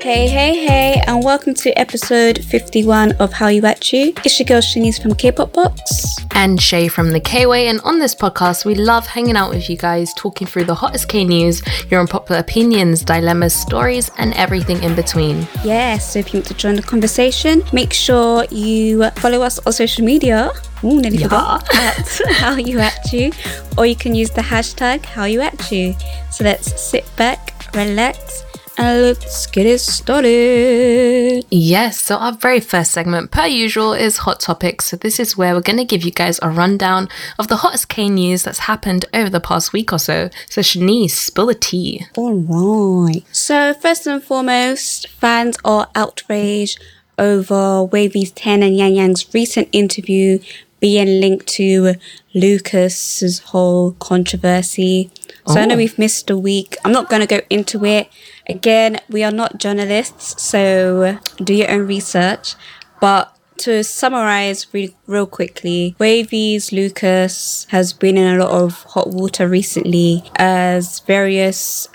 Hey, hey, hey, and welcome to episode 51 of How You At You. It's your girl Shanice from K-Pop Box. and Shay from the K-Way. And on this podcast, we love hanging out with you guys, talking through the hottest K news, your unpopular opinions, dilemmas, stories, and everything in between. Yeah, so if you want to join the conversation, make sure you follow us on social media. Ooh, nearly forgot. At How You At You. Or you can use the hashtag How You At You. So let's sit back, relax, and let's get it started. Yes, so our very first segment, per usual, is Hot Topics. So this is where we're going to give you guys a rundown of the hottest K news that's happened over the past week or so. So Shanice, spill the tea. All right. So first and foremost, fans are outraged over WayV's Ten and Yang Yang's recent interview being linked to Lucas's whole controversy. So I know Oh. we've missed a week. I'm not going to go into it. Again, we are not journalists, so do your own research. But to summarize re- real quickly, WayV's Lucas has been in a lot of hot water recently as various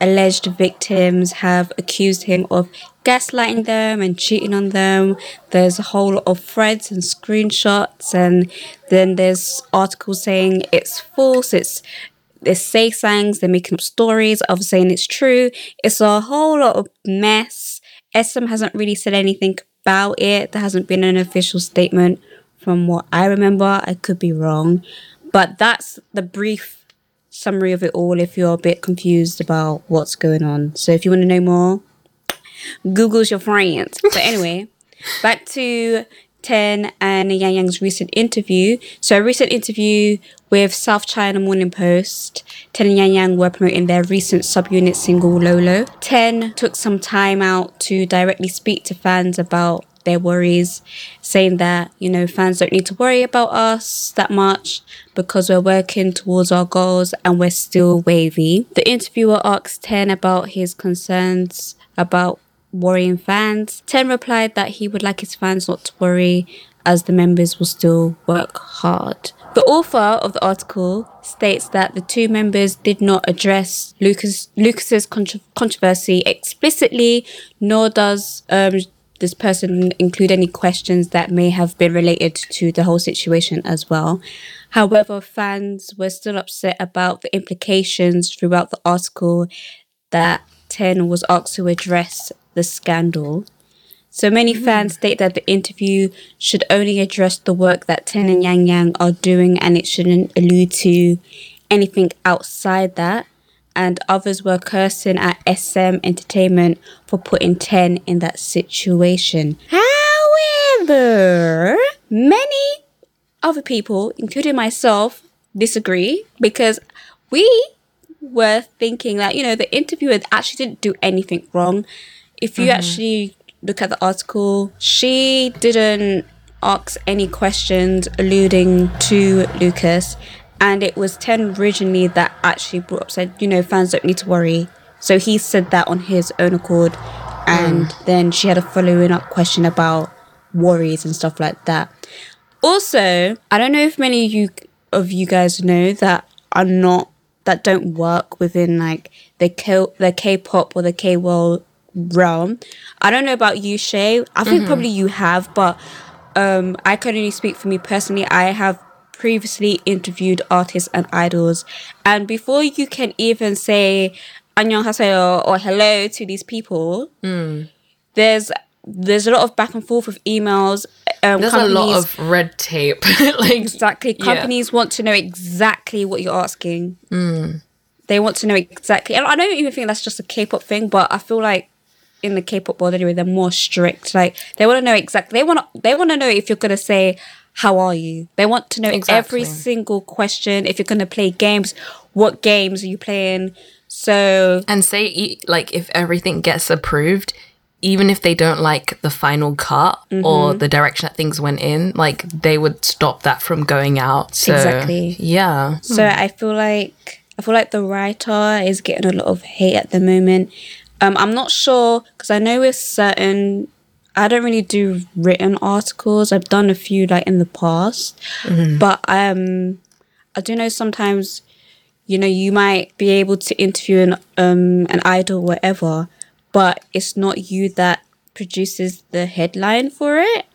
alleged victims have accused him of gaslighting them and cheating on them. There's a whole lot of threads and screenshots, and then there's articles saying it's false, it's there's say things, they're making up stories of saying it's true. It's a whole lot of mess. SM hasn't really said anything about it. There hasn't been an official statement from what I remember. I could be wrong. But that's the brief summary of it all if you're a bit confused about what's going on. So if you want to know more, Google's your friend. But anyway, back to Ten and Yang Yang's recent interview. So a recent interview with South China Morning Post. Ten and Yang Yang were promoting their recent subunit single Low Low. Ten took some time out to directly speak to fans about their worries, saying that, you know, fans don't need to worry about us that much because we're working towards our goals and we're still WayV. The interviewer asked Ten about his concerns about worrying fans. Ten replied that he would like his fans not to worry as the members will still work hard. The author of the article states that the two members did not address Lucas Lucas's contro- controversy explicitly, nor does um, this person include any questions that may have been related to the whole situation as well. However, fans were still upset about the implications throughout the article that Ten was asked to address the scandal. So many mm. fans state that the interview should only address the work that Ten and Yang Yang are doing and it shouldn't allude to anything outside that. And others were cursing at SM Entertainment for putting Ten in that situation. However, many other people, including myself, disagree because we were thinking that, you know, the interviewer actually didn't do anything wrong. If you mm-hmm. actually look at the article, she didn't ask any questions alluding to Lucas. And it was Ten originally that actually brought up, said, you know, fans don't need to worry. So he said that on his own accord. And mm. then she had a following up question about worries and stuff like that. Also, I don't know if many of you of you guys know that are not that don't work within like the K the K-pop or the K-world realm. I don't know about you, Shay. I think probably you have, but um, I can only speak for me personally. I have previously interviewed artists and idols, and before you can even say "annyeonghaseyo" or "hello" to these people, there's there's a lot of back and forth with emails. Um, There's a lot of red tape. like Exactly. Yeah. Companies want to know exactly what you're asking. They want to know exactly. And I don't even think that's just a K-pop thing, but I feel like in the K-pop world anyway, they're more strict. Like they want to know exactly. They want to. They want to know if you're gonna say, "How are you?" They want to know every single question. If you're gonna play games, what games are you playing? So And say, like, if everything gets approved, even if they don't like the final cut or Mm-hmm. the direction that things went in, like, they would stop that from going out. So, Exactly. Yeah. So I feel like I feel like the writer is getting a lot of hate at the moment. Um, I'm not sure because I know with certain, I don't really do written articles. I've done a few like in the past, but um, I do know sometimes, you know, you might be able to interview an um an idol, whatever, but it's not you that produces the headline for it.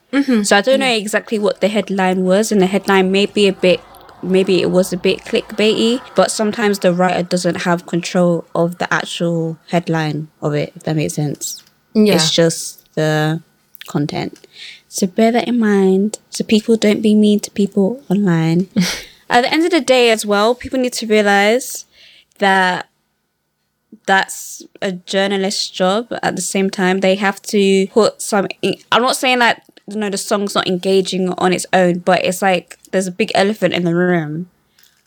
So I don't know exactly what the headline was, and the headline may be a bit, maybe it was a bit clickbaity, but sometimes the writer doesn't have control of the actual headline of it, if that makes sense. Yeah. It's just the content. So bear that in mind. So people don't be mean to people online. At the end of the day, as well, people need to realize that that's a journalist's job at the same time they have to put some i'm not saying that you know the song's not engaging on its own but it's like there's a big elephant in the room.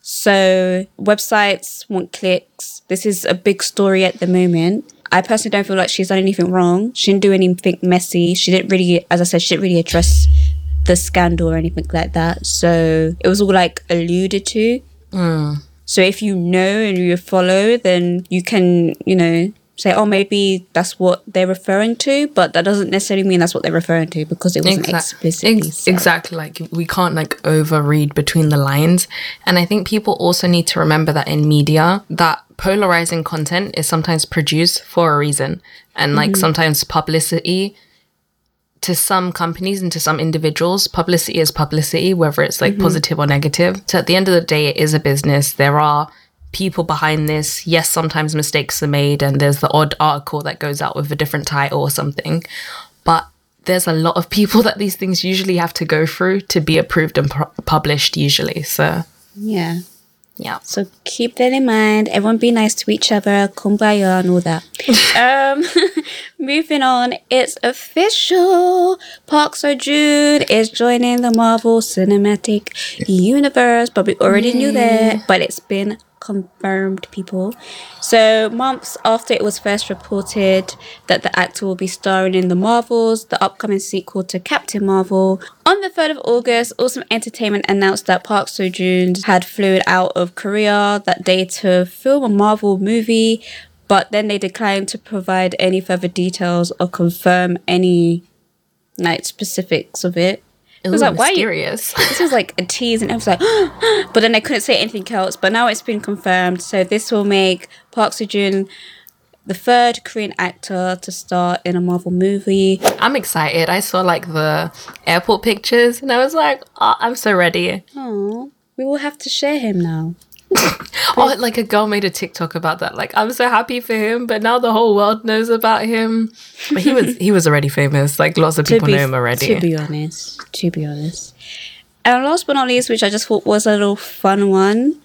So websites want clicks. This is a big story at the moment. I personally don't feel like she's done anything wrong. She didn't do anything messy. She didn't really as i said she didn't really address the scandal or anything like that. So it was all like alluded to. Hmm. So if you know and you follow, then you can, you know, say, oh, maybe that's what they're referring to, but that doesn't necessarily mean that's what they're referring to because it wasn't Exact- explicitly ex- exactly like we can't like overread between the lines. And i think people also need to remember that in media that polarizing content is sometimes produced for a reason. And like mm-hmm. sometimes publicity to some companies and to some individuals publicity is publicity whether it's like mm-hmm. positive or negative. So at the end of the day it is a business. There are people behind this yes sometimes mistakes are made and there's the odd article that goes out with a different title or something but there's a lot of people that these things usually have to go through to be approved and pu- published usually so Yeah. yeah So keep that in mind. Everyone be nice to each other, kumbaya and all that. um, moving on, it's official. Park Seo Joon is joining the Marvel Cinematic Universe, but we already knew that. But it's been confirmed, people. So months after it was first reported that the actor will be starring in the Marvels, the upcoming sequel to Captain Marvel, on the 3rd of August, Awesome Entertainment announced that Park Seo Joon had flown out of Korea that day to film a Marvel movie, but then they declined to provide any further details or confirm any like specifics of it. It was like, why? you- mysterious. This was like a tease and I was like but then I couldn't say anything else but now it's been confirmed. So this will make Park Seo-joon the third Korean actor to star in a Marvel movie. I'm excited. I saw like the airport pictures and i was like oh, i'm so ready. Oh we will have to share him now oh like a girl made a tiktok about that. Like i'm so happy for him but now the whole world knows about him. But he was he was already famous. Like lots of people know him already. to be honest to be honest. And last but not least which I just thought was a little fun one.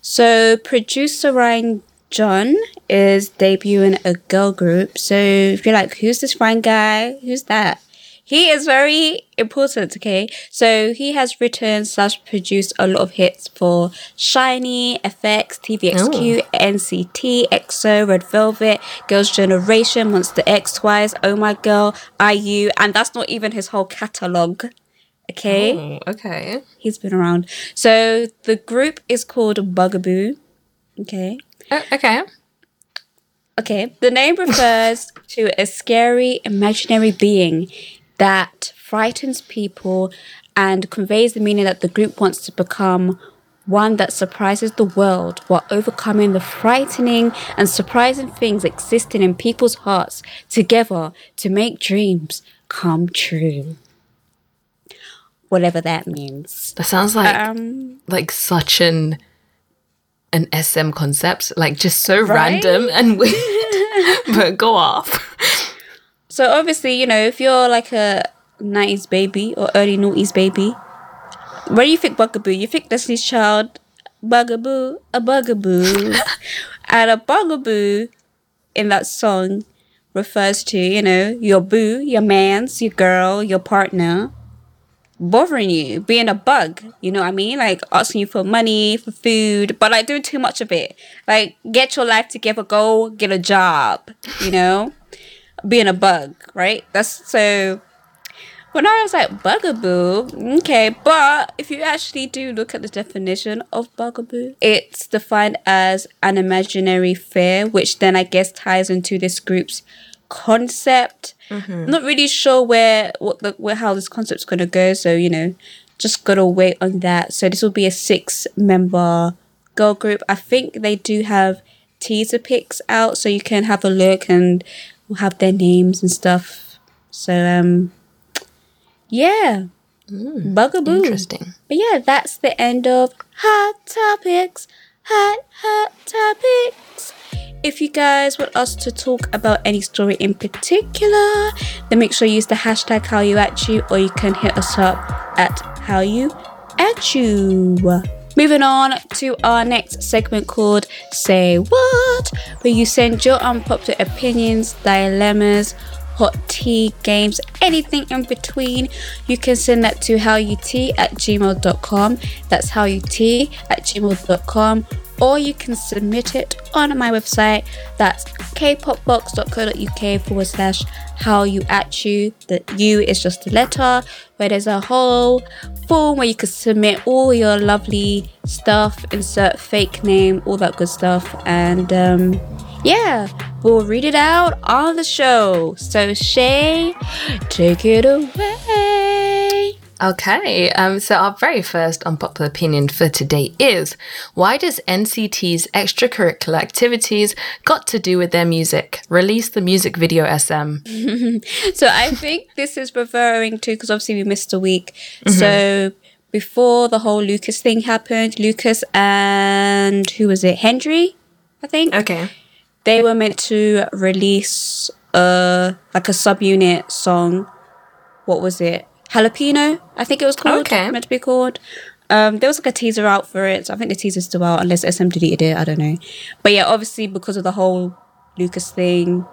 So producer Ryan Jhun is debuting a girl group. So if you're like who's this Ryan guy? Who's that he is very important, okay? So he has written slash produced a lot of hits for SHINee, f(x), TVXQ, oh. NCT, EXO, Red Velvet, Girls' Generation, Monsta X, Twice, Oh My Girl, IU, and that's not even his whole catalogue, okay? Oh, okay He's been around. So the group is called Bugaboo, okay? Oh, okay Okay, the name refers to a scary imaginary being that frightens people and conveys the meaning that the group wants to become one that surprises the world while overcoming the frightening and surprising things existing in people's hearts together to make dreams come true. Whatever that means. that sounds like Um, like such an an SM concept, like just so Right? random and weird. but go off. So obviously, you know, if you're like a 90s baby or early noughties baby, when you think bugaboo, you think Destiny's Child, bugaboo, a bugaboo. and a bugaboo in that song refers to, you know, your boo, your man's, your girl, your partner. bothering you, being a bug. You know what I mean? Like asking you for money, for food, but like doing too much of it. Like get your life together, go get a job. You know, being a bug, right? That's so. When I was like bugaboo, okay, but if you actually do look at the definition of bugaboo, it's defined as an imaginary fear, which then I guess ties into this group's concept. Mm-hmm. Not really sure where what the where how this concept's gonna go. So you know, just gotta wait on that. So this will be a six member girl group. I think they do have teaser pics out, so you can have a look and we'll have their names and stuff. So um, yeah, bugaboo. Interesting. But yeah, that's the end of hot topics. Hot hot topics. If you guys want us to talk about any story in particular, then make sure you use the hashtag how you at you or you can hit us up at how you at you. Moving on to our next segment called Say What, where you send your unpopular opinions, dilemmas, hot tea, games, anything in between. You can send that to howut at gmail.com. That's howut at gmail.com or you can submit it on my website. That's kpopbox.co.uk forward slash how you at you. The U is just a letter where there's a whole form where you can submit all your lovely stuff, insert fake name, all that good stuff. And um, yeah, we'll read it out on the show. So, Shay, take it away. Okay, um, so our very first unpopular opinion for today is why does NCT's extracurricular activities got to do with their music? Release the music video SM. So I think this is referring to because obviously we missed a week. So before the whole Lucas thing happened, Lucas and who was it? Henry, I think. Okay. They were meant to release uh like a subunit song. What was it? Jalapeno, I think it was called. Okay. Meant to be called. Um, there was like a teaser out for it. So I think the teaser's still out unless SM deleted it. I don't know. But yeah, obviously because of the whole Lucas thing,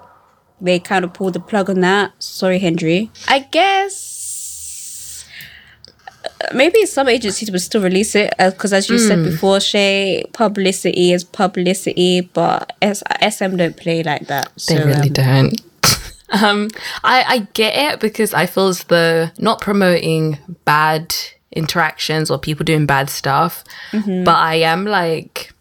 they kind of pulled the plug on that. Sorry, Henry. I guess uh, maybe some agencies would still release it because, as you said before, Shay, publicity is publicity, but S- SM don't play like that. They So, really um, don't. Um, I, I get it because I feel as the not promoting bad interactions or people doing bad stuff, Mm-hmm. but I am like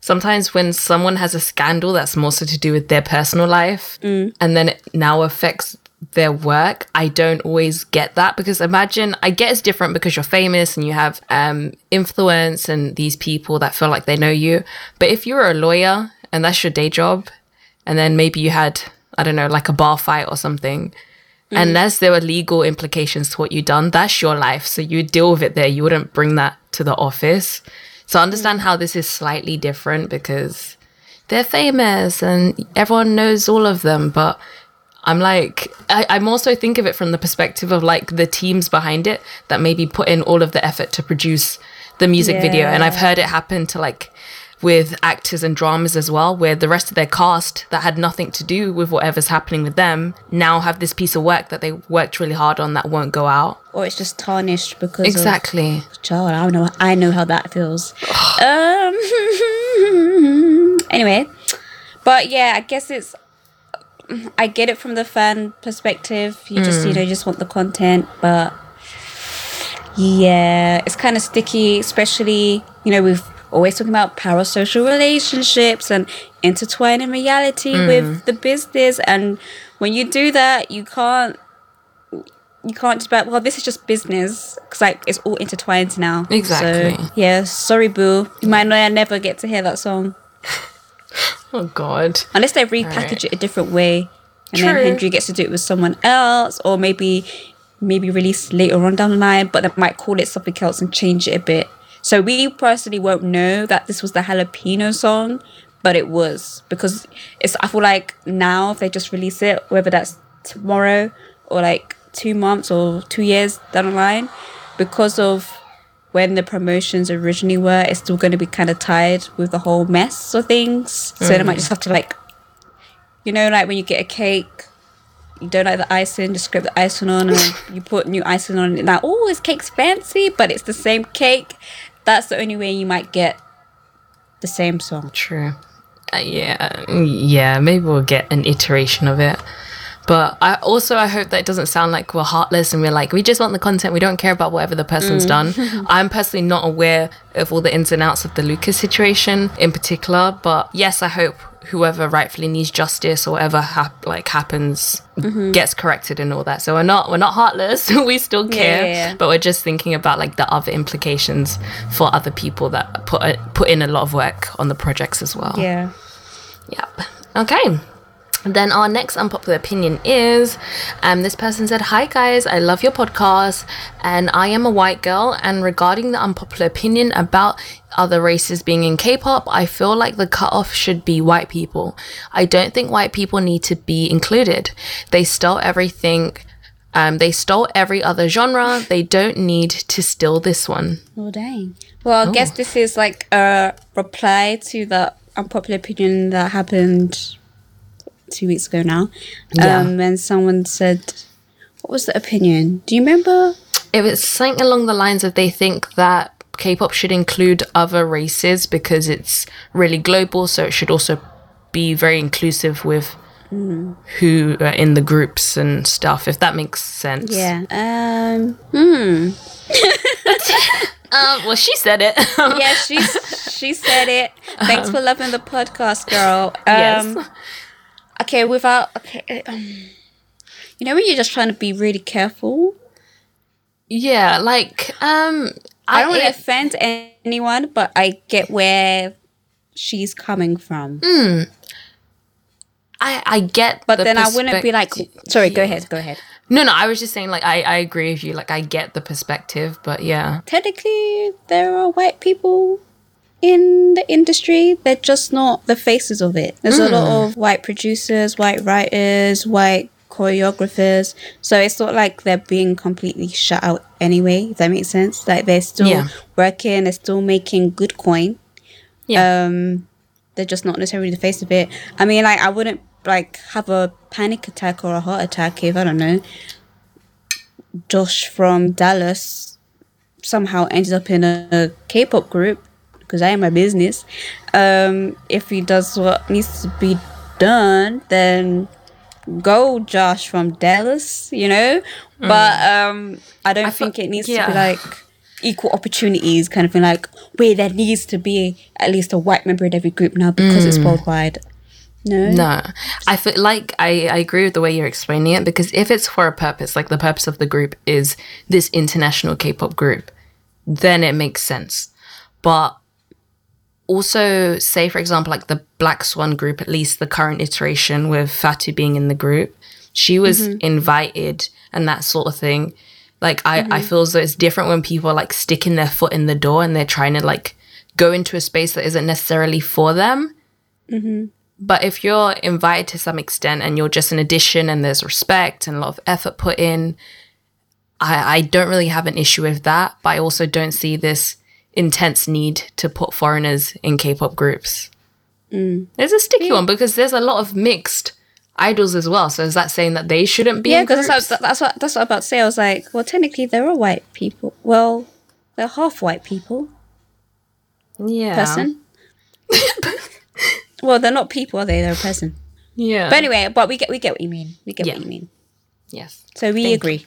sometimes when someone has a scandal that's more so to do with their personal life Mm. and then it now affects their work i don't always get that because imagine i get it's different because you're famous and you have um, influence and these people that feel like they know you but if you're a lawyer and that's your day job and then maybe you had i don't know like a bar fight or something. Mm. Unless there were legal implications to what you done that's your life. So you deal with it there. You wouldn't bring that to the office. So I understand mm. how this is slightly different because they're famous and everyone knows all of them but i'm like I, i'm also think of it from the perspective of like the teams behind it that maybe put in all of the effort to produce the music video. And i've heard it happen to like with actors and dramas as well where the rest of their cast that had nothing to do with whatever's happening with them now have this piece of work that they worked really hard on that won't go out or it's just tarnished because of exactly Child, I know. I know how that feels. um. anyway, but yeah, I guess it's. I get it from the fan perspective. You just, you know, just want the content, but yeah, it's kind of sticky, especially you know we've always talking about parasocial relationships and intertwining reality mm. with the business, and when you do that, you can't you can't just be like, well, this is just business because like it's all intertwined now. Exactly. So, yeah, sorry, boo. You might not never get to hear that song oh god unless they repackage Alright. it a different way, and True. then Henry gets to do it with someone else, or maybe maybe release later on down the line, but they might call it something else and change it a bit. So we personally won't know that this was the jalapeno song, but it was because it's. I feel like now if they just release it, whether that's tomorrow or like two months or two years down the line, because of when the promotions originally were, it's still going to be kind of tied with the whole mess of things. So they might mm. just have to like, you know, like when you get a cake, you don't like the icing, just scrape the icing on, and you put new icing on it. Now, oh, this cake's fancy, but it's the same cake. That's the only way you might get the same song. True. Uh, yeah, yeah. Maybe we'll get an iteration of it. But I also I hope that it doesn't sound like we're heartless and we're like we just want the content. We don't care about whatever the person's done. I'm personally not aware of all the ins and outs of the Lucas situation in particular. But yes, I hope whoever rightfully needs justice or whatever hap- like happens mm-hmm. gets corrected and all that. So we're not we're not heartless. we still care, yeah, yeah. but we're just thinking about like the other implications for other people that put put in a lot of work on the projects as well. Yeah. Yep. Okay. Then our next unpopular opinion is um, this person said, Hi guys, I love your podcast and I am a white girl. And regarding the unpopular opinion about other races being in K pop, I feel like the cutoff should be white people. I don't think white people need to be included. They stole everything. Um, they stole every other genre. They don't need to steal this one. Oh dang. Well, I guess this is like a reply to the unpopular opinion that happened two weeks ago now. Yeah. Um, when someone said, "What was the opinion? Do you remember?" It was something along the lines of they think that K-pop should include other races because it's really global, so it should also be very inclusive with who are in the groups and stuff. If that makes sense. Yeah. Um. Hmm. Um, well, she said it. Yeah, she she said it. Thanks for loving the podcast, girl. Um, Yes. Okay, without okay. Um, you know when you're just trying to be really careful. yeah, like um, I don't want to offend anyone, but I get where she's coming from. I I get, But the then I wouldn't be like, sorry, go ahead, go ahead. No, no, I was just saying like I I agree with you. Like I get the perspective, but yeah, Technically, there are white people in the industry. They're just not the faces of it. There's a lot of white producers, white writers, white choreographers. So it's not like they're being completely shut out anyway, if that makes sense. Like they're still Yeah. working, they're still making good coin. yeah, um they're just not necessarily the face of it i mean like i wouldn't like have a panic attack or a heart attack if i don't know josh from dallas somehow ended up in a k-pop group because i am my business um if he does what needs to be done then go josh from dallas you know? But um i don't feel- think it needs to be like equal opportunities kind of thing like where there needs to be at least a white member in every group now because it's worldwide no? No, I feel like I, I agree with the way you're explaining it because if it's for a purpose, like the purpose of the group is this international K-pop group, then it makes sense. But also, say for example, like the Black Swan group, at least the current iteration with Fatou being in the group, she was mm-hmm. invited and that sort of thing. Like I, I mm-hmm. feel as though it's different when people are like sticking their foot in the door and they're trying to like go into a space that isn't necessarily for them. Mm-hmm. But if you're invited to some extent and you're just an addition and there's respect and a lot of effort put in, I, I don't really have an issue with that. But I also don't see this intense need to put foreigners in K pop groups. Mm. It's a sticky one because there's a lot of mixed idols as well. So is that saying that they shouldn't be yeah because that's, what- that's what that's what I'm about to say. I was like well technically there are white people. Well they're half white people. Yeah. person. Well they're not people are they? They're a person. Yeah. but anyway but we get we get what you mean. We get Yeah. what you mean. Yes. so we Thank agree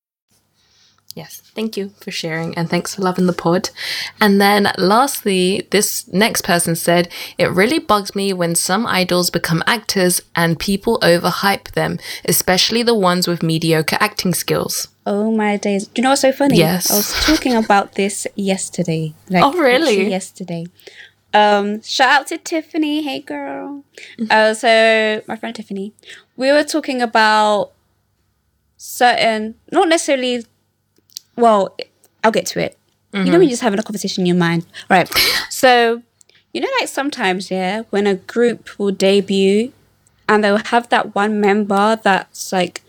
Yes, thank you for sharing and thanks for loving the pod. And then lastly, this next person said, It really bugs me when some idols become actors and people overhype them, especially the ones with mediocre acting skills. Oh my days! Do you know what's so funny? Yes. I was talking about this yesterday. Like, Oh, really? Yesterday. Um, shout out to Tiffany. Hey, girl. Mm-hmm. Uh, so my friend Tiffany, we were talking about certain, not necessarily. Well, I'll get to it. You know, when mm-hmm. you're just having a conversation in your mind, right? So, you know, like sometimes, yeah, when a group will debut, and they'll have that one member that's like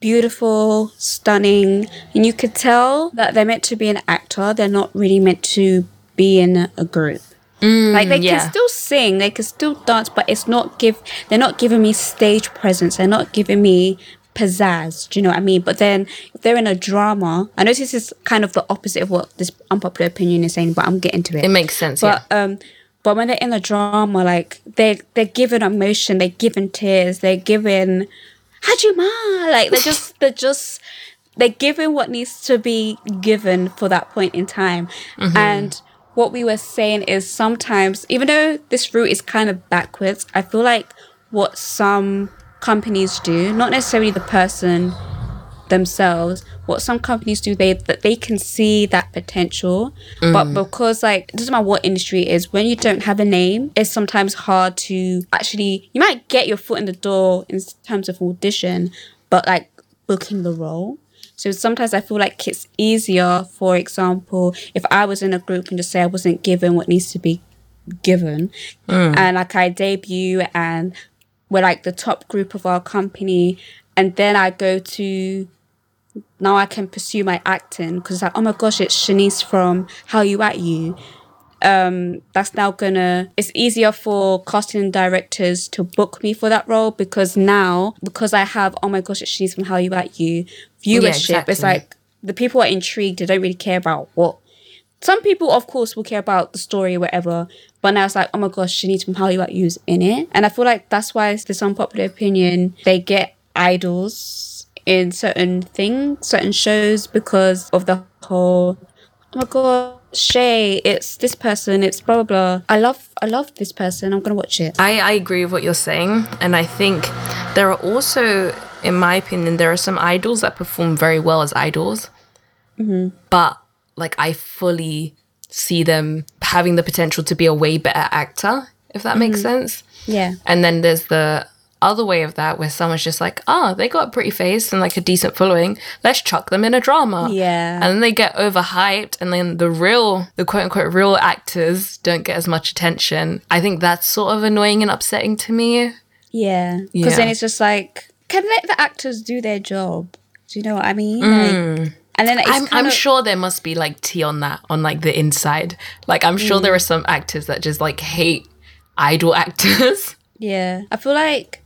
beautiful, stunning, and you could tell that they're meant to be an actor. They're not really meant to be in a group. Mm, like they yeah. can still sing, they can still dance, but it's not give. They're not giving me stage presence. They're not giving me pizzazz. Do you know what I mean? But then if they're in a drama, I know this is kind of the opposite of what this unpopular opinion is saying, but I'm getting to it. It makes sense. But yeah. um, but when they're in a drama, like they they're given emotion, they're given tears, they're given Hajima, like they're just they're just they're given what needs to be given for that point in time, and what we were saying is sometimes even though this route is kind of backwards, I feel like what some companies do, not necessarily the person themselves what some companies do they that they can see that potential. But mm. because like it doesn't matter what industry it is when you don't have a name it's sometimes hard to actually you might get your foot in the door in terms of audition but like booking the role. So sometimes I feel like it's easier, for example, if I was in a group and just say I wasn't given what needs to be given, mm. and like I debut and we're like the top group of our company, and then I go to now I can pursue my acting because like oh my gosh it's Shanice from How You At You. Um that's now gonna it's easier for casting directors to book me for that role because now because I have oh my gosh it's Shanice from How You At You. Viewership it's exactly. like the people are intrigued they don't really care about what some people of course will care about the story or whatever but now it's like oh my gosh Shanice from How You You's in it and I feel like that's why it's this unpopular opinion they get idols in certain things certain shows because of the whole oh my god Shay it's this person it's blah blah blah I love I love this person I'm gonna watch it I, I agree with what you're saying. And I think there are also, in my opinion, there are some idols that perform very well as idols. Hmm. But like I fully see them having the potential to be a way better actor, if that makes sense. yeah And then there's the other way of that where someone's just like, ah, they got a pretty face and like a decent following. Let's chuck them in a drama. Yeah. And then they get overhyped and then the real, the quote unquote real actors don't get as much attention. I think that's sort of annoying and upsetting to me. yeah because then it's just like can let the actors do their job do you know what I mean like, and then it's I'm, I'm of, sure there must be like tea on that, on like the inside. Like, I'm sure there mm. are some actors that just like hate idol actors. Yeah, I feel like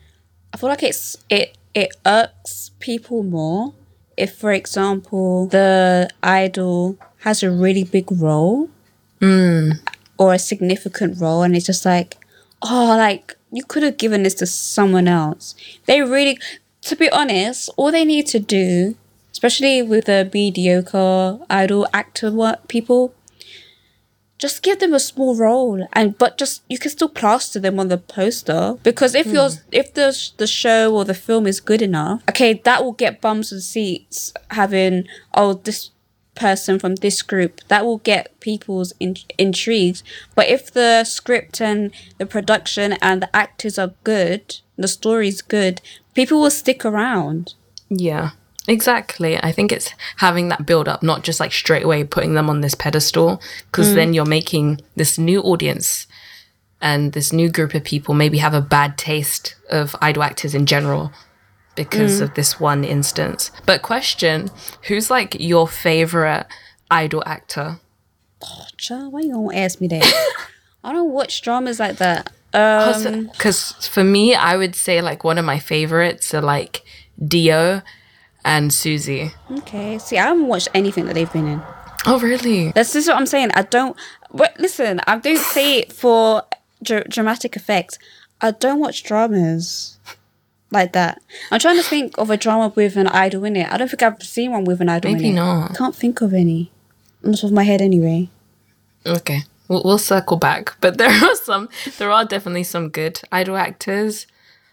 I feel like it's it it irks people more if, for example, the idol has a really big role mm. or a significant role, and it's just like, oh, like you could have given this to someone else. They really, to be honest, all they need to do, especially with the mediocre idol actor work people, just give them a small role and but just you can still plaster them on the poster because if hmm. you're if the the show or the film is good enough okay that will get bums and seats having oh this person from this group that will get people's in- intrigued but if the script and the production and the actors are good the story's good people will stick around. Yeah, exactly. I think it's having that build up, not just like straight away putting them on this pedestal, because then you're making this new audience and this new group of people maybe have a bad taste of idol actors in general because of this one instance. But question, who's like your favorite idol actor? Child, why you gonna ask me that i don't watch dramas like that um Because for me, I would say like one of my favorites are like D.O. and Suzy. Okay. See, I haven't watched anything that they've been in. Oh, really? That's just what I'm saying. I don't. But listen, I don't say it for dra- dramatic effect. I don't watch dramas like that. I'm trying to think of a drama with an idol in it. I don't think I've seen one with an idol Maybe in it. not. I can't think of any. On the top of my head, anyway. Okay, we'll, we'll circle back. But there are some, there are definitely some good idol actors.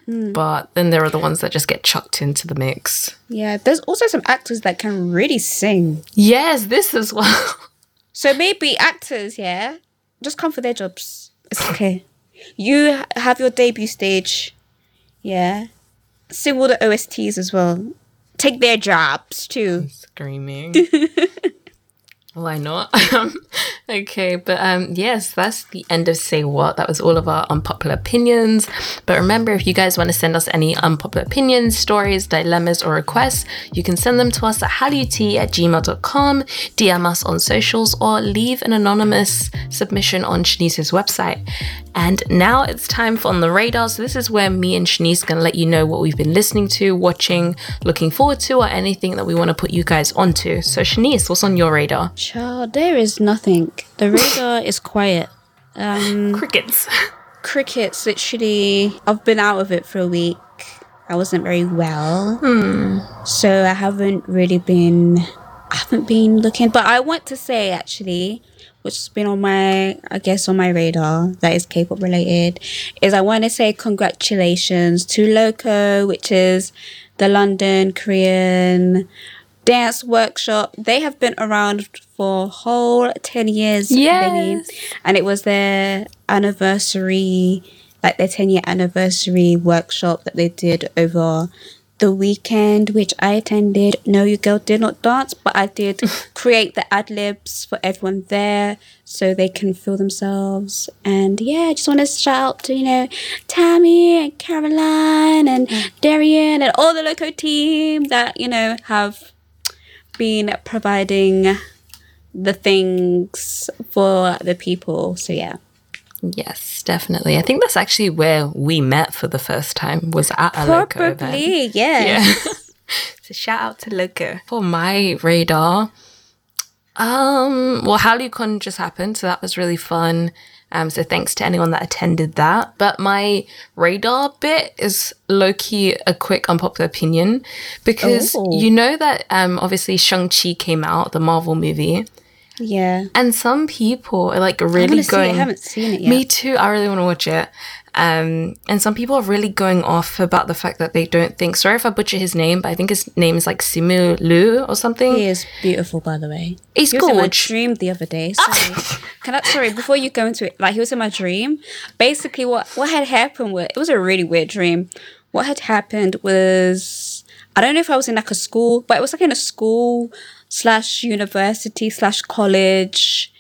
Hmm. But then there are the ones that just get chucked into the mix. Yeah, there's also some actors that can really sing. Yes, this as well. So maybe actors, yeah, just come for their jobs. It's okay. You have your debut stage, yeah. Sing all the OSTs as well. take their jobs too. Screaming. Why not? okay, but um, yes, that's the end of Say What. That was all of our unpopular opinions. But remember, if you guys want to send us any unpopular opinions, stories, dilemmas, or requests, you can send them to us at hallut at gmail.com, DM us on socials, or leave an anonymous submission on Shanice's website. And now it's time for On the Radar. So, this is where me and Shanice can let you know what we've been listening to, watching, looking forward to, or anything that we want to put you guys onto. So, Shanice, what's on your radar? Child, there is nothing. The radar is quiet. Um, Crickets. crickets, literally, I've been out of it for a week. I wasn't very well. So I haven't really been, I haven't been looking. But I want to say, actually, which has been on my, I guess, on my radar that is K-pop related, is I want to say congratulations to Loco, which is the London Korean dance workshop. They have been around for a whole 10 years. Yes. And it was their anniversary, like their 10 year anniversary workshop that they did over the weekend, which I attended. No, you girl did not dance, but I did create the ad libs for everyone there so they can feel themselves. And yeah, I just want to shout out to, you know, Tammy and Caroline and mm. Darian and all the local team that, you know, have been providing the things for the people. So yeah. Yes, definitely. I think that's actually where we met for the first time was at a loco event. Probably, yeah. Yeah. so shout out to Loco. For my radar, um, well, HallyuCon just happened, so that was really fun. Um, so thanks to anyone that attended that. But my radar bit is low key a quick unpopular opinion because Oh. you know that um obviously Shang-Chi came out, the Marvel movie. Yeah. And some people are like really want to see it. going I haven't seen it yet. me too. I really want to watch it. Um, and some people are really going off about the fact that they don't think. Sorry if I butcher his name, but I think his name is like Simu Liu or something. He is beautiful, by the way. He's he was in my dream the other day. Sorry. Can I, sorry, before you go into it, like he was in my dream. Basically, what what had happened was it was a really weird dream. What had happened was I don't know if I was in like a school, but it was like in a school slash university slash college.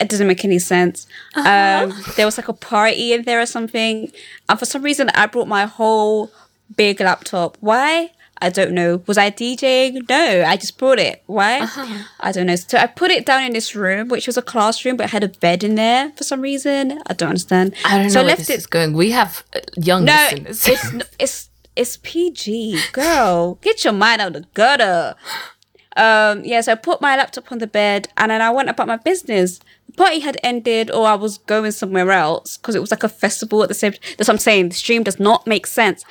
It doesn't make any sense. Um, there was like a party in there or something, and for some reason I brought my whole big laptop. Why? I don't know. Was I DJing? No, I just brought it. Why? I don't know. So I put it down in this room, which was a classroom, but it had a bed in there for some reason. I don't understand. I don't know so I where left this it. is going. We have uh, young No, listeners. it's it's it's PG, girl. Get your mind out of the gutter. Um, yeah, so I put my laptop on the bed and then I went about my business. The party had ended, or I was going somewhere else because it was like a festival at the same. That's what I'm saying. The stream does not make sense.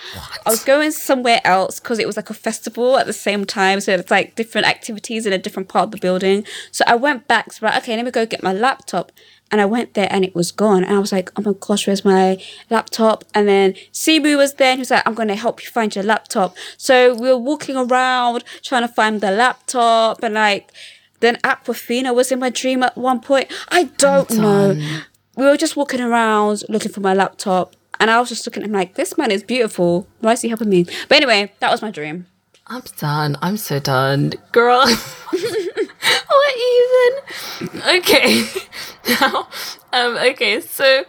I was going somewhere else because it was like a festival at the same time. So it's like different activities in a different part of the building. So I went back. So right, okay, let me go get my laptop. And I went there and it was gone. And I was like, oh my gosh, where's my laptop? And then Cebu was there and he was like, I'm going to help you find your laptop. So we were walking around trying to find the laptop. And like, then Awkwafina was in my dream at one point. I don't know. We were just walking around looking for my laptop. And I was just looking at him like, this man is beautiful. Why is he helping me? But anyway, that was my dream. I'm done. I'm so done, girl. what even? Okay. now, um, okay. So,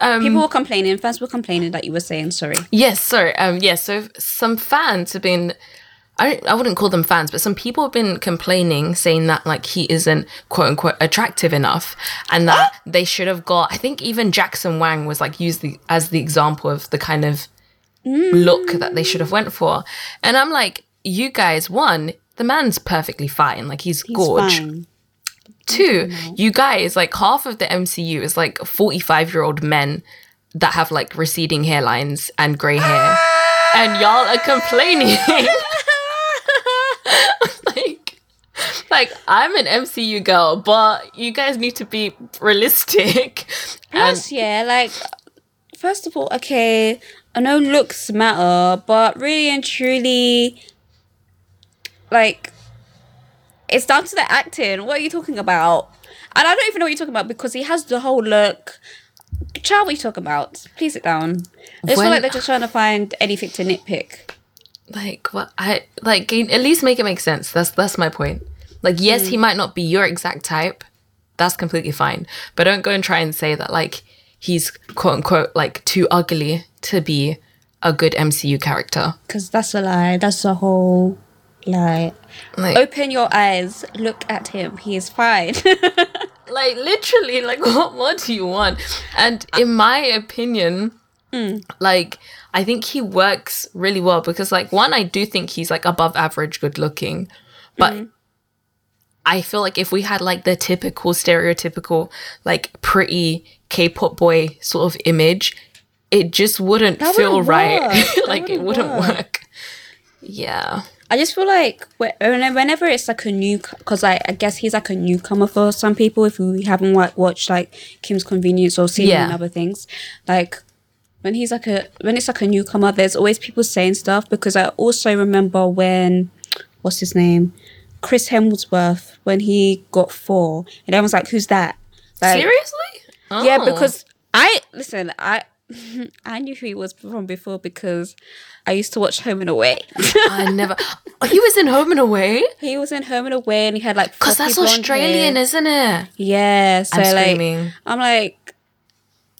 um, People were complaining, fans were complaining that you were saying sorry. Yes, sorry. Um, yes. so some fans have been. I, I wouldn't call them fans, but some people have been complaining, saying that like he isn't quote unquote attractive enough, and that they should have got. I think even Jackson Wang was like used the, as the example of the kind of look that they should have went for, and I'm like, you guys, one, the man's perfectly fine, like he's, He's gorge. fine. Two, you guys, like half of the MCU is like 45 year old men that have like receding hairlines and grey hair. And y'all are complaining. like, like, I'm an MCU girl, but you guys need to be realistic. And yeah, like, first of all, okay, I know looks matter, but really and truly, like, it's down to the acting. What are you talking about? And I don't even know what you're talking about because he has the whole look. Child, what are you talking about? Please sit down. It's When- feel like they're just trying to find anything to nitpick. like what I like at least make it make sense. That's that's my point. Like yes, he mm. might not be your exact type. That's completely fine. But don't go and try and say that like he's quote unquote like too ugly to be a good MCU character. Because that's a lie. That's a whole lie. Like Open your eyes. Look at him. He is fine. like literally like what more do you want? And in my opinion, hmm. like I think he works really well because like one I do think he's like above average good looking. But hmm. I feel like if we had like the typical stereotypical like pretty K-pop boy sort of image, it just wouldn't That feel wouldn't right. like it wouldn't wouldn't work. work. Yeah. I just feel like whe- whenever it's like a new, because I, I guess he's like a newcomer for some people. If we haven't wa- watched like Kim's Convenience or seen him in other things, like when he's like a when it's like a newcomer, there's always people saying stuff. Because I also remember when what's his name, Chris Hemsworth, when he got Thor, and everyone's like, "Who's that?" Like, Seriously? Yeah, Oh. because I listen. I I knew who he was from before because I used to watch Home and Away. I never Oh, he was in Home and Away? he was in Home and Away, and he had like Because that's Australian, hair. isn't it? Yeah, so I'm like screaming. I'm like,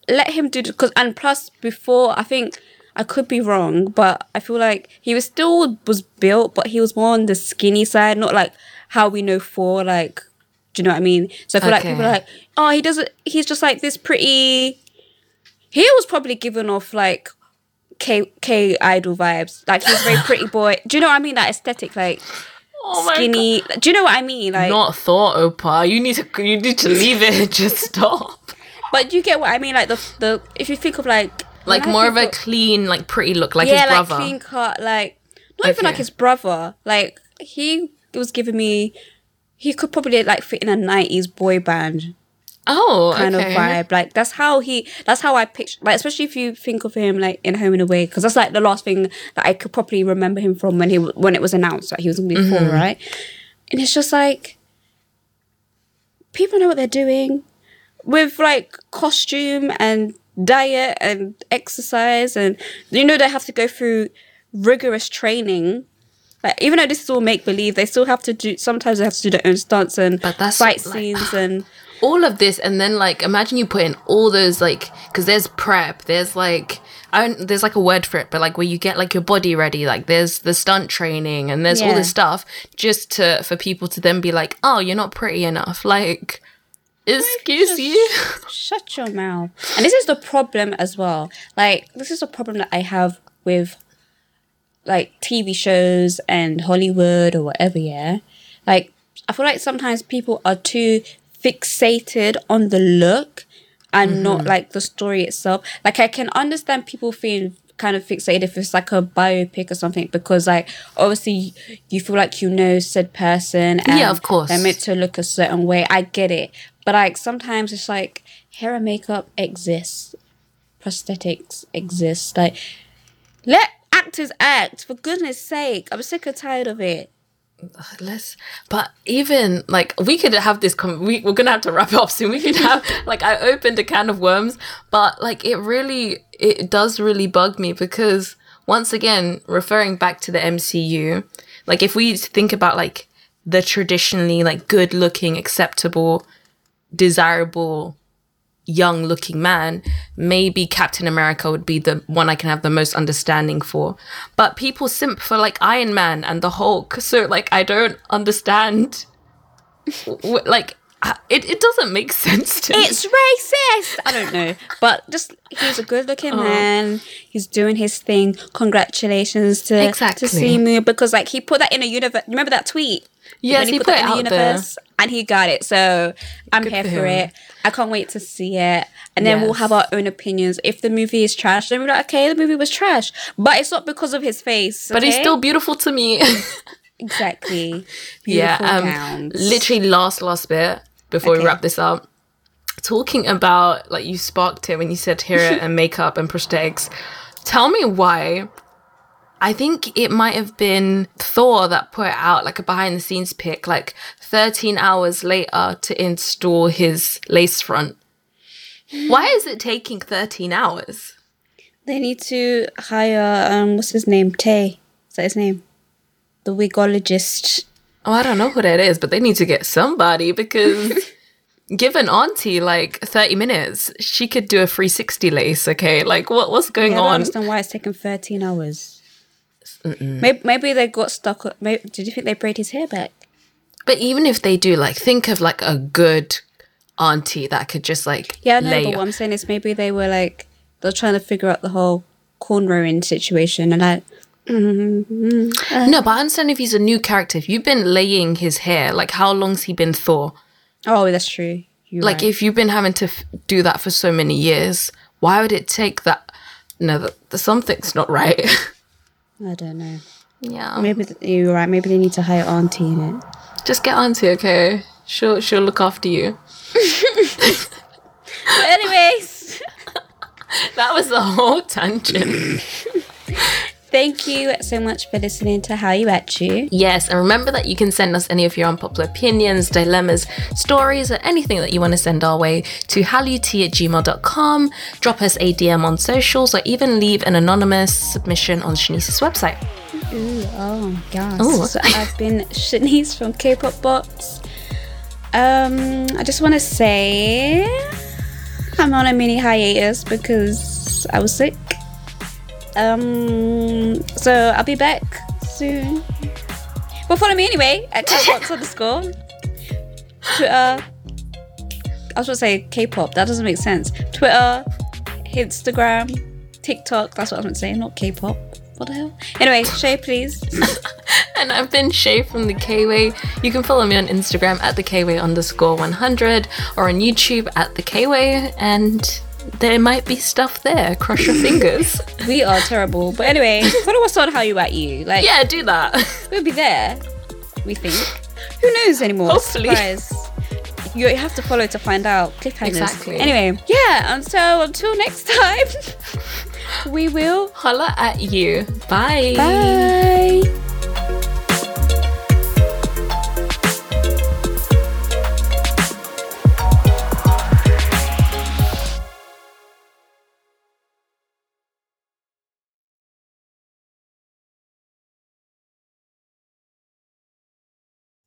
let him do because and plus before I think I could be wrong, but I feel like he was still was built, but he was more on the skinny side, not like how we know for like. Do you know what I mean? So I feel like people are like, oh, he doesn't. He's just like this pretty. He was probably given off like K K idol vibes. Like he's a very pretty boy. Do you know what I mean? That aesthetic, like Oh skinny. Do you know what I mean? Like, Not thought, oppa. You need to you need to leave it. Just stop. but you get what I mean? Like the the if you think of like Like more of a clean, like pretty look, like yeah, his brother. like clean cut, like not even like his brother. Like he was giving me, he could probably like fit in a nineties boy band oh, kind okay. of vibe. Like that's how he, that's how I picture. Like especially if you think of him like in Home and Away, because that's like the last thing that I could properly remember him from when he when it was announced that he was gonna be Mm-hmm. Thor, right? And it's just like people know what they're doing with like costume and diet and exercise and you know they have to go through rigorous training like even though this is all make believe they still have to do sometimes they have to do their own stunts and But that's fight like- scenes and all of this and then like imagine you put in all those like because there's prep there's like I don't, there's like a word for it but like where you get like your body ready like there's the stunt training and there's all this stuff just to for people to then be like oh you're not pretty enough like excuse you. shut your mouth. And this is the problem as well. Like this is a problem that i have with like tv shows and hollywood or whatever yeah? Like i feel like sometimes people are too fixated on the look and not mm-hmm. like the story itself. Like i can understand people feeling kind of fixated if it's like a biopic or something because like obviously you feel like you know said person and Yeah, of course. they're meant to look a certain way. I get it. But like sometimes it's like hair and makeup exists. Prosthetics exist. Like let actors act for goodness sake. I'm sick and tired of it Let's, but even like we could have this. Com- we, we're gonna have to wrap up soon. We could have like I opened a can of worms, but like it really, it does really bug me because once again, referring back to the MCU, like if we think about like the traditionally like good looking, acceptable, desirable young looking man, maybe Captain America would be the one I can have the most understanding for. But people simp for like Iron Man and the Hulk, so like I don't understand. like it, it doesn't make sense to me. it's racist i don't know but just he's a good looking Uh-huh. man he's doing his thing congratulations to Exactly. to Simu because like he put that in a universe remember that tweet Yes, When he put it in out there. and he got it so i'm Good here for it i can't wait to see it and then we'll have our own opinions if the movie is trash then we're like okay the movie was trash but it's not because of his face but he's still beautiful to me. exactly yeah, Beautiful um, literally last last bit before we wrap this up. Talking about like you sparked it when you said hair and makeup and prosthetics. Tell me why. I think it might have been Thor that put out like a behind the scenes pic, like 13 hours later to install his lace front. Why is it taking 13 hours? They need to hire um what's his name? Tay. Is that his name? The wigologist. Oh, I don't know who that is, but they need to get somebody because give an auntie like 30 minutes. She could do a 360 lace, okay? Like, what what's going Yeah, I don't on? understand why it's taken 13 hours. Maybe, maybe they got stuck. Maybe, did you think they braid his hair back? But even if they do, like, think of like a good auntie that could just like Yeah, No, know, lay but what I'm saying is maybe they were like, they're trying to figure out the whole cornrowing situation and like, mm-hmm. No, but I understand if he's a new character. If you've been laying his hair, like how long's he been Thor? oh, that's true. You're Like right. if you've been having to f- do that for so many years, why would it take that? No, the, the, something's not right. I don't know. yeah, Maybe th- you're right. Maybe they need to hire auntie in it. just get auntie, okay? She'll she'll look after you. Anyways, That was the whole tangent. thank you so much for listening to Holla At You. Yes, and remember that you can send us any of your unpopular opinions, dilemmas, stories, or anything that you want to send our way to hallut at gmail.com, drop us a DM on socials, or even leave an anonymous submission on Shanice's website. Ooh, oh gosh. Ooh. So I've been Shanice from K-pop Box. Um, I just want to say I'm on a mini hiatus because I was sick. Um, so I'll be back soon. But follow me anyway at K-pop underscore Twitter. I was going to say K-pop. That doesn't make sense. Twitter, Instagram, TikTok. That's what I'm saying. Not K-pop. What the hell? Anyway, Shay, please. And I've been Shay from the K-Way. You can follow me on Instagram at the K-Way underscore 100 or on YouTube at the K-Way. And there might be stuff there. Cross your fingers. We are terrible. But anyway, follow us on Holla At You. Like, yeah, do that. we'll be there, we think. Who knows anymore? Hopefully. Surprise. You have to follow to find out. Cliffhangers. Exactly. Anyway, yeah, and so until next time, we will. Holla at you. Bye. Bye.